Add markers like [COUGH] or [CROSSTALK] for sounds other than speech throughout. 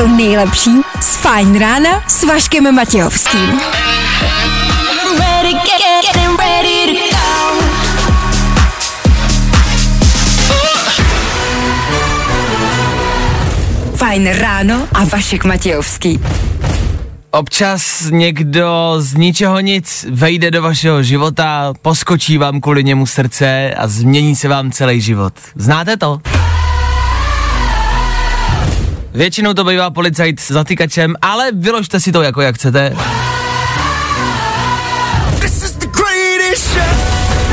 to nejlepší z Fajn rána s Vaškem Matějovským. Ready, get, get, getting ready to go. Fajn ráno a Vašek Matějovský. Občas někdo z ničeho nic vejde do vašeho života, poskočí vám kvůli němu srdce a změní se vám celý život. Znáte to? Většinou to bývá policajt s zatýkačem, ale vyložte si to jako jak chcete.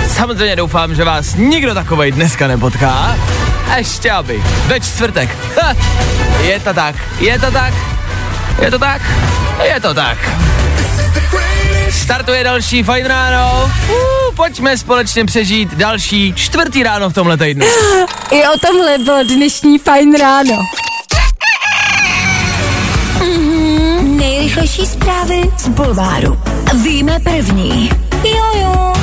Samozřejmě doufám, že vás nikdo takovej dneska nepotká. Ještě aby. Ve čtvrtek. Ha, je to tak, je to tak, je to tak, je to tak. Startuje další fajn ráno. Uh, pojďme společně přežít další čtvrtý ráno v tomhle týdnu. I o tomhle bylo dnešní Fajn ráno. Nejrychlejší zprávy z Bulváru. Víme první. Jojo.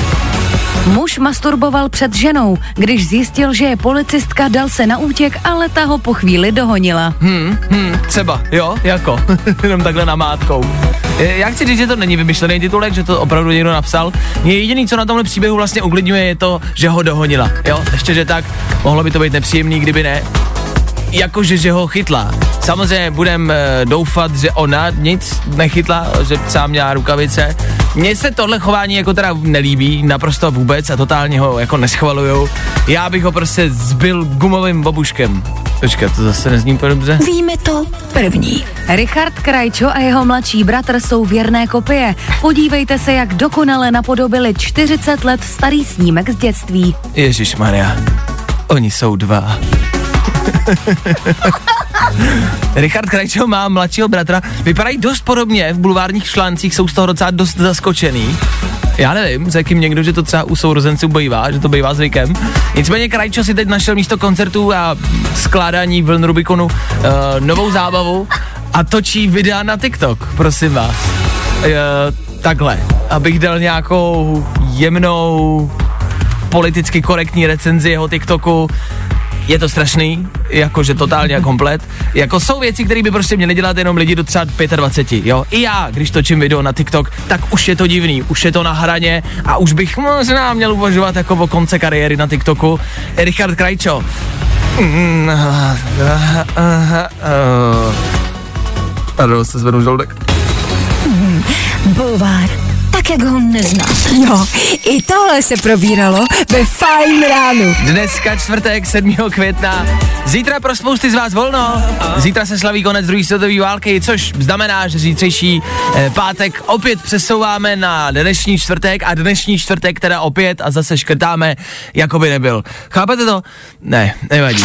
Muž masturboval před ženou. Když zjistil, že je policistka, dal se na útěk, ale ta ho po chvíli dohonila. Hmm, hmm, třeba, jo, jako, [LAUGHS] jenom takhle namátkou. Já chci říct, že to není vymyšlený titulek, že to opravdu někdo napsal. Mě jediný, co na tomhle příběhu vlastně uklidňuje, je to, že ho dohonila. Jo, ještě, že tak, mohlo by to být nepříjemný, kdyby ne. Jakože, že ho chytla. Samozřejmě budem e, doufat, že ona nic nechytla, že sám měla rukavice. Mně se tohle chování jako teda nelíbí, naprosto vůbec a totálně ho jako neschvaluju. Já bych ho prostě zbyl gumovým babuškem. Počkat, to zase nezní dobře. Víme to první. Richard Krajčo a jeho mladší bratr jsou věrné kopie. Podívejte se, jak dokonale napodobili 40 let starý snímek z dětství. Ježíš Maria, oni jsou dva. [LAUGHS] Richard Krajčo má mladšího bratra, vypadají dost podobně, v bulvárních článcích jsou z toho docela dost zaskočený. Já nevím, s jakým někdo, že to třeba u sourozenců bývá, že to bývá zvykem. Nicméně Krajčo si teď našel místo koncertů a skládání vln Rubikonu uh, novou zábavu a točí videa na TikTok, prosím vás. Uh, takhle, abych dal nějakou jemnou politicky korektní recenzi jeho TikToku. Je to strašný, jakože totálně a komplet. Jako jsou věci, které by prostě měli dělat jenom lidi do třeba 25, jo. I já, když točím video na TikTok, tak už je to divný, už je to na hraně a už bych možná měl uvažovat jako o konce kariéry na TikToku. Richard Krajčo. Mm, aha, aha. Pardon, se zvednu žaludek. Bulvár. Tak, jak ho neznáš. Jo, i tohle se probíralo ve Fajn ránu. Dneska čtvrtek 7. května. Zítra pro spousty z vás volno. Zítra se slaví konec druhé světové války, což znamená, že zítřejší eh, pátek opět přesouváme na dnešní čtvrtek a dnešní čtvrtek teda opět a zase škrtáme, jako by nebyl. Chápete to? Ne, nevadí.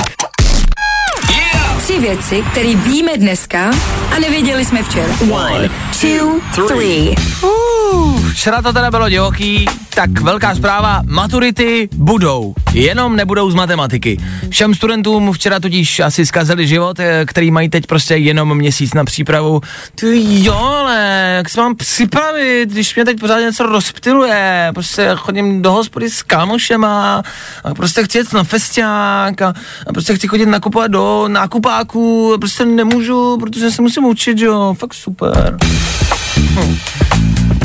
Tři věci, které víme dneska a nevěděli jsme včera. One, two, three. Uh, včera to teda bylo divoký, tak velká zpráva, maturity budou, jenom nebudou z matematiky. Všem studentům včera totiž asi zkazili život, eh, který mají teď prostě jenom měsíc na přípravu. Ty jo, ale jak se mám připravit, když mě teď pořád něco rozptiluje, prostě chodím do hospody s kámošema a prostě chci jet na festiák a, a prostě chci chodit nakupovat do nákupáků, a prostě nemůžu, protože se musím učit, jo, fakt super.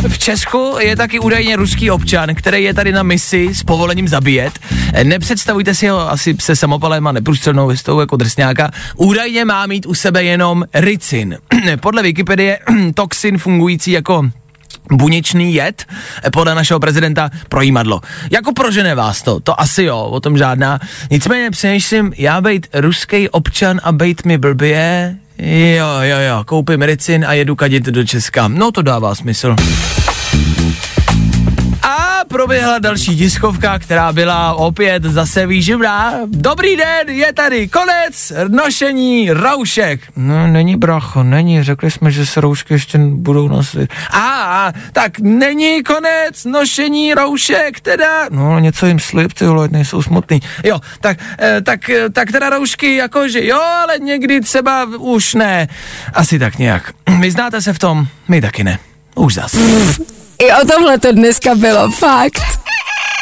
V Česku je taky údajně ruský občan, který je tady na misi s povolením zabíjet. Nepředstavujte si ho asi se samopalem a neprůstřelnou věstou jako drsňáka. Údajně má mít u sebe jenom ricin. [CLEARS THROAT] Podle Wikipedie [CLEARS THROAT] toxin fungující jako buněčný jed podle našeho prezidenta pro jímadlo. Jako prožené vás to, to asi jo, o tom žádná. Nicméně přemýšlím, já bejt ruský občan a bejt mi blbě, jo, jo, jo, koupím ricin a jedu kadit do Česka. No to dává smysl. Proběhla další tiskovka, která byla opět zase výživná. Dobrý den, je tady konec nošení roušek. No, není bracho, není, řekli jsme, že se roušky ještě budou nosit. A, a tak není konec nošení roušek, teda. No, něco jim slib, ty vole, nejsou smutný. Jo, tak, eh, tak, eh, tak teda roušky jakože jo, ale někdy třeba už ne. Asi tak nějak. Vy znáte se v tom? My taky ne. Už zas. I o tomhle to dneska bylo, fakt.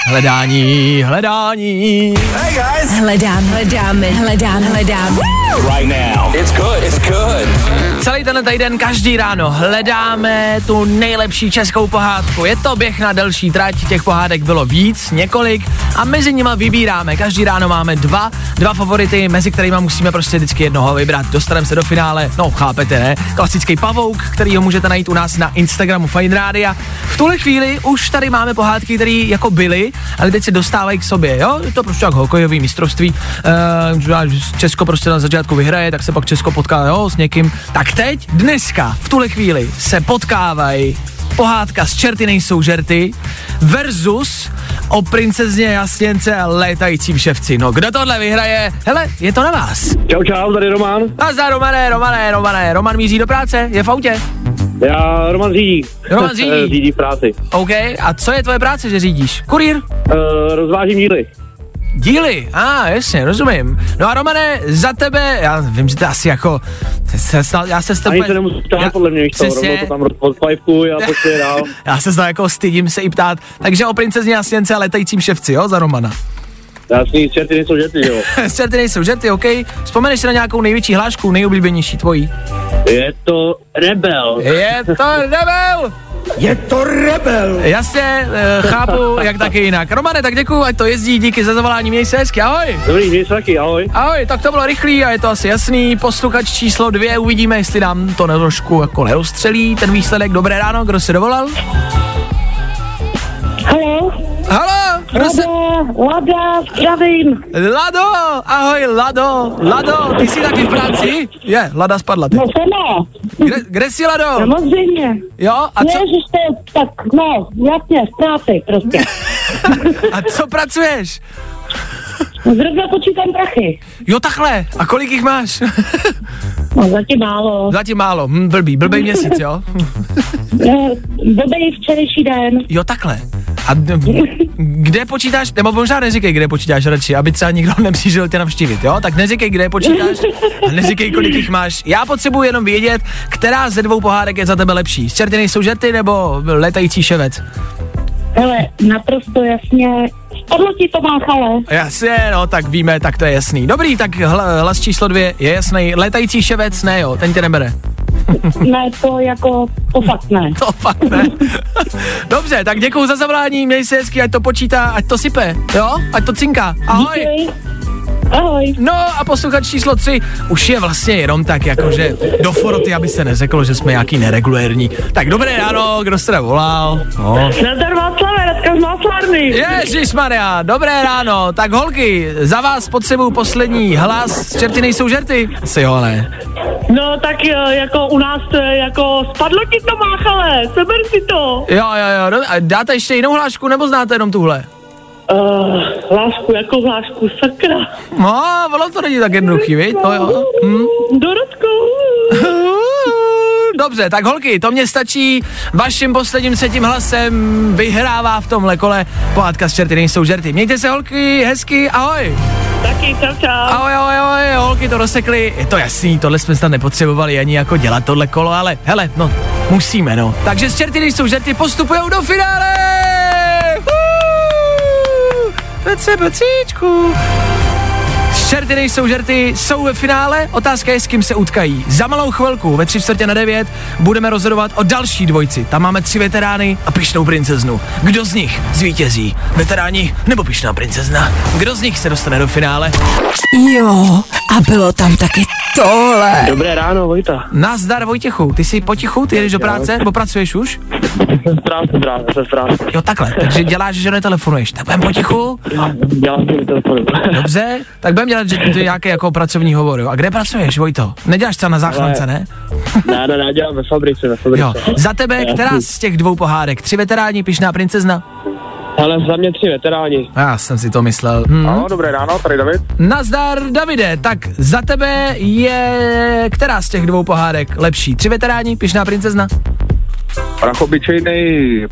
Hledání, hledání. Hledám, hledáme, hledám, hledám. Right now. It's good. It's good. Celý tenhle týden každý ráno hledáme tu nejlepší českou pohádku. Je to běh na delší trať, těch pohádek bylo víc, několik a mezi nimi vybíráme. Každý ráno máme dva, dva favority, mezi kterými musíme prostě vždycky jednoho vybrat. Dostaneme se do finále, no chápete, ne? Klasický pavouk, který ho můžete najít u nás na Instagramu Fine Radio. V tuhle chvíli už tady máme pohádky, které jako byly, ale teď se dostávají k sobě, jo? Je to prostě jak hokejový mistrovství. Uh, Česko prostě na začátku vyhraje, tak se pak Česko potká jo, s někým. Tak teď, dneska, v tuhle chvíli se potkávají pohádka s čerty nejsou žerty versus o princezně jasněnce a létajícím ševci. No, kdo tohle vyhraje? Hele, je to na vás. Čau, čau, tady Roman. Nazdar, Romané, Romané, Romané. Roman míří do práce, je v autě. Já Roman řídí. Roman [LAUGHS] řídí. Řídí v práci. OK, a co je tvoje práce, že řídíš? Kurýr? Uh, rozvážím díly. Díly, a ah, jasně, rozumím. No a Romane, za tebe, já vím, že to asi jako, se, se, já se s tebe... Ani se nemusíš ptát, podle mě, víš to, rovnou to tam odpajkuj a prostě dál. [LAUGHS] Já se znám jako stydím se i ptát. Takže o princezně Jasněnce a letajícím ševci, jo, za Romana. Jasný, [LAUGHS] čerty nejsou žety, jo. Čerty nejsou žerty, OK. Vzpomeneš si na nějakou největší hlášku, nejoblíbenější tvojí? Je to rebel. Je to rebel! Je to rebel. Jasně, eh, chápu, jak taky jinak. Romane, tak děkuju, ať to jezdí, díky za zavolání, měj se hezky, ahoj. Dobrý, měj se taky, ahoj. Ahoj, tak to bylo rychlý a je to asi jasný. Posluchač číslo dvě, uvidíme, jestli nám to trošku jako nerozstřelí, ten výsledek. Dobré ráno, kdo se dovolal? Halo, Halo, kdo se... Lada, zdravím. Lado, ahoj Lado, Lado, ty jsi taky v práci? Je, Lada spadla teď. No sama, Kde, kde jsi Lado? samozřejmě. Jo, a co, Ježiš, to, tak no, jasně, v práci prostě. [LAUGHS] a co pracuješ? Zrovna počítám prachy. Jo, takhle, a kolik jich máš? [LAUGHS] No, zatím málo. Zatím málo, hm, blbý, blbý měsíc, jo? No, [LAUGHS] Blbej včerejší den. Jo, takhle. A kde počítáš, nebo možná neříkej, kde počítáš radši, aby třeba nikdo [LAUGHS] nepřišel tě navštívit, jo? Tak neříkej, kde počítáš a neříkej, kolik jich máš. Já potřebuji jenom vědět, která ze dvou pohádek je za tebe lepší. Z čerty nejsou žerty nebo letající ševec? Hele, naprosto jasně, ti to máchale. Jasně, no, tak víme, tak to je jasný. Dobrý, tak hla, hlas číslo dvě je jasný. Letající ševec, ne jo, ten tě nebere. Ne, to jako, to fakt ne. To fakt ne. Dobře, tak děkuji za zavolání, měj se hezky, ať to počítá, ať to sype, jo? Ať to cinká. Ahoj. Díky. Ahoj. No a posluchač číslo 3 už je vlastně jenom tak jakože do foroty, aby se neřeklo, že jsme nějaký neregulérní. Tak dobré ráno, kdo jste volal? No. Nazdar Václave, Radka z Máslárny. Ježíš Maria, dobré ráno. Tak holky, za vás potřebuju poslední hlas. Čerty nejsou žerty? Si jo, ne. No tak eh, jako u nás to je jako spadlo ti to máchale, seber si to. Jo, jo, jo. Dáte ještě jinou hlášku, nebo znáte jenom tuhle? Uh, hlášku, jako hlášku, sakra. No, ono to není tak jednoduchý, viď? To jo. Hm? Dorotko. Dobře, tak holky, to mě stačí. Vaším posledním třetím hlasem vyhrává v tomhle kole pohádka s čerty nejsou žerty. Mějte se holky, hezky, ahoj. Taky, čau, čau. Ahoj, ahoj, ahoj, holky to rozsekli. Je to jasný, tohle jsme snad nepotřebovali ani jako dělat tohle kolo, ale hele, no, musíme, no. Takže s čerty nejsou žerty postupujou do finále. Petříčku. S čerty nejsou žerty, jsou ve finále, otázka je, s kým se utkají. Za malou chvilku, ve tři čtvrtě na devět, budeme rozhodovat o další dvojci. Tam máme tři veterány a pišnou princeznu. Kdo z nich zvítězí? Veteráni nebo pišná princezna? Kdo z nich se dostane do finále? Jo, a bylo tam taky tohle. Dobré ráno, Vojta. Nazdar Vojtěchu, ty jsi potichu, ty jedeš do práce, nebo pracuješ už? Jsem v práci, jsem v práci. Jo, takhle, takže děláš, že netelefonuješ. Tak budem potichu, Dělám si telefonu. dobře, tak budem dělat, že to je nějaký jako pracovní hovor. Jo. A kde pracuješ, Vojto? Neděláš třeba na záchrance, ne? Ne, ne, ne, dělám ve fabrice, ve fabrice. Jo, za tebe, která z těch dvou pohádek? Tři veteráni, pišná princezna? Ale za mě tři veteráni. Já jsem si to myslel. Hm. No, dobré ráno, tady David. Nazdar, Davide, tak za tebe je která z těch dvou pohádek lepší? Tři veteráni, pišná princezna? Prach obyčejný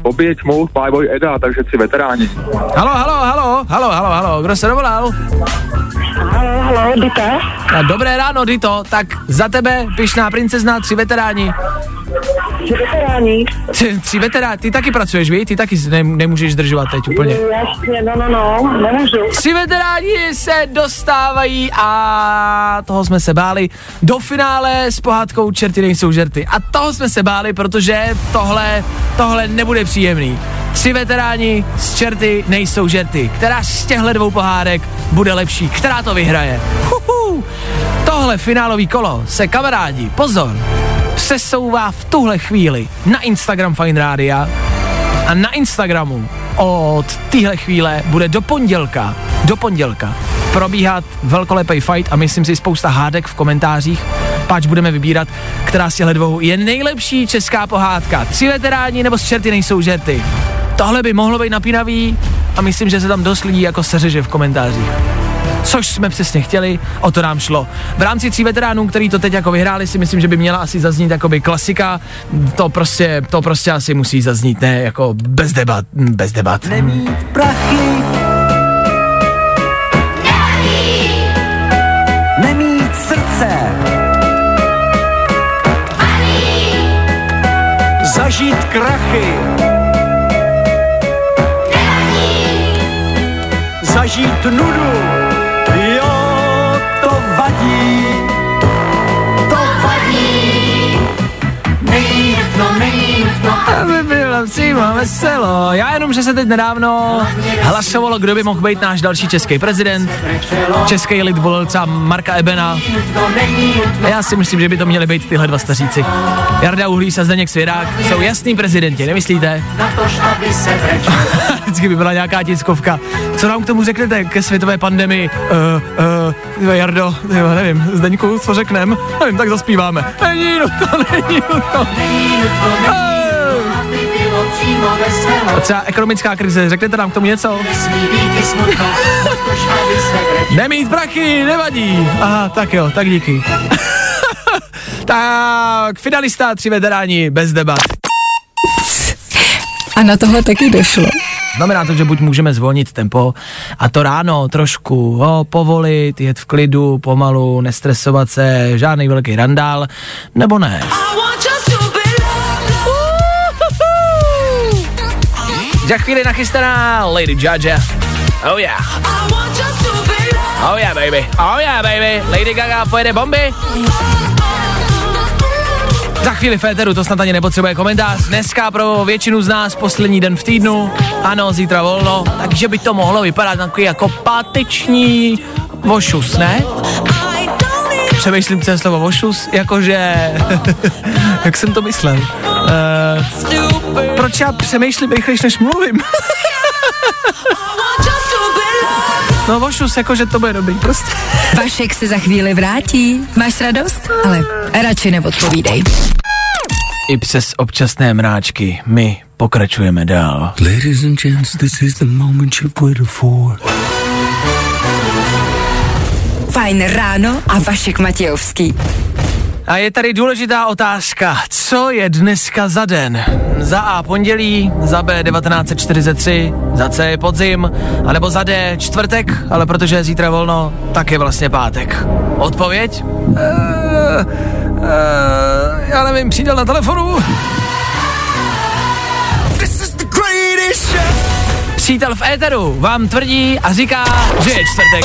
Bobby, Čmout, Playboy, Eda, takže tři veteráni. Halo, halo, halo, halo, halo, halo, kdo se dovolal? Halo, halo, Dita. A Dobré ráno, Dito, tak za tebe, pišná princezna, tři veteráni. Tři veteráni. Tři, tři veterá, ty taky pracuješ, víš? Ty taky ne, nemůžeš zdržovat teď úplně. Jasně, no, no, no, nemůžu. Tři veteráni se dostávají a toho jsme se báli do finále s pohádkou Čerty nejsou žerty. A toho jsme se báli, protože tohle, tohle nebude příjemný. Tři veteráni z Čerty nejsou žerty. Která z těchto dvou pohádek bude lepší? Která to vyhraje? Huhu. Tohle finálový kolo se kamarádi, pozor, přesouvá v tuhle chvíli na Instagram Fine Rádia a na Instagramu od téhle chvíle bude do pondělka, do pondělka probíhat velkolepý fight a myslím si spousta hádek v komentářích, páč budeme vybírat, která z těchto dvou je nejlepší česká pohádka. Tři veteráni nebo z čerty nejsou žerty. Tohle by mohlo být napínavý a myslím, že se tam dost lidí jako seřeže v komentářích. Což jsme přesně chtěli, o to nám šlo. V rámci tří veteránů, který to teď jako vyhráli, si myslím, že by měla asi zaznít jakoby klasika. To prostě, to prostě asi musí zaznít, ne jako bez debat, bez debat. Nemít prachy. Nemít srdce. Zažít krachy. Zažít nudu. Jo, to vadí. To vadí. Není není bylo přímo veselo. Já jenom, že se teď nedávno hlasovalo, kdo by mohl být náš další český prezident. Český lid volil třeba Marka Ebena. A já si myslím, že by to měli být tyhle dva staříci. Jarda Uhlíš a Zdeněk Svěrák jsou jasný prezidenti, nemyslíte? [LAUGHS] Vždycky by byla nějaká tiskovka. Co nám k tomu řeknete ke světové pandemii? Uh, uh, Jardo, nevím, Zdeňku, co řeknem? Nevím, tak zaspíváme. Není nutno, není nutno. Eh. A třeba ekonomická krize, řeknete nám k tomu něco? Nemít prachy, nevadí. Aha, tak jo, tak díky. [LAUGHS] tak, finalista, tři veteráni, bez debat. A na tohle taky došlo. Znamená to, že buď můžeme zvolnit tempo a to ráno trošku o, povolit, jet v klidu, pomalu, nestresovat se, žádný velký randál, nebo ne. Za chvíli nachystaná Lady Jaja. Oh yeah. Oh yeah, baby. Oh yeah, baby. Lady Gaga pojede bomby. Za chvíli Féteru, to snad ani nepotřebuje komentář. Dneska pro většinu z nás poslední den v týdnu. Ano, zítra volno, takže by to mohlo vypadat takový jako páteční vošus, ne? Přemýšlím celé slovo vošus, jakože... [LAUGHS] jak jsem to myslel? Uh, proč já přemýšlím rychlejš, než mluvím? [LAUGHS] no vošus, jakože to bude dobrý, prostě. Vašek se za chvíli vrátí. Máš radost? Ale radši neodpovídej. I přes občasné mráčky my pokračujeme dál. Ladies and gents, this is the moment you've waited for. Fajn ráno a Vašek Matějovský. A je tady důležitá otázka. Co je dneska za den? Za A pondělí, za B 1943, za C podzim, anebo za D čtvrtek, ale protože je zítra volno, tak je vlastně pátek. Odpověď? Uh, uh, já nevím, přítel na telefonu. Přítel v éteru vám tvrdí a říká, že je čtvrtek.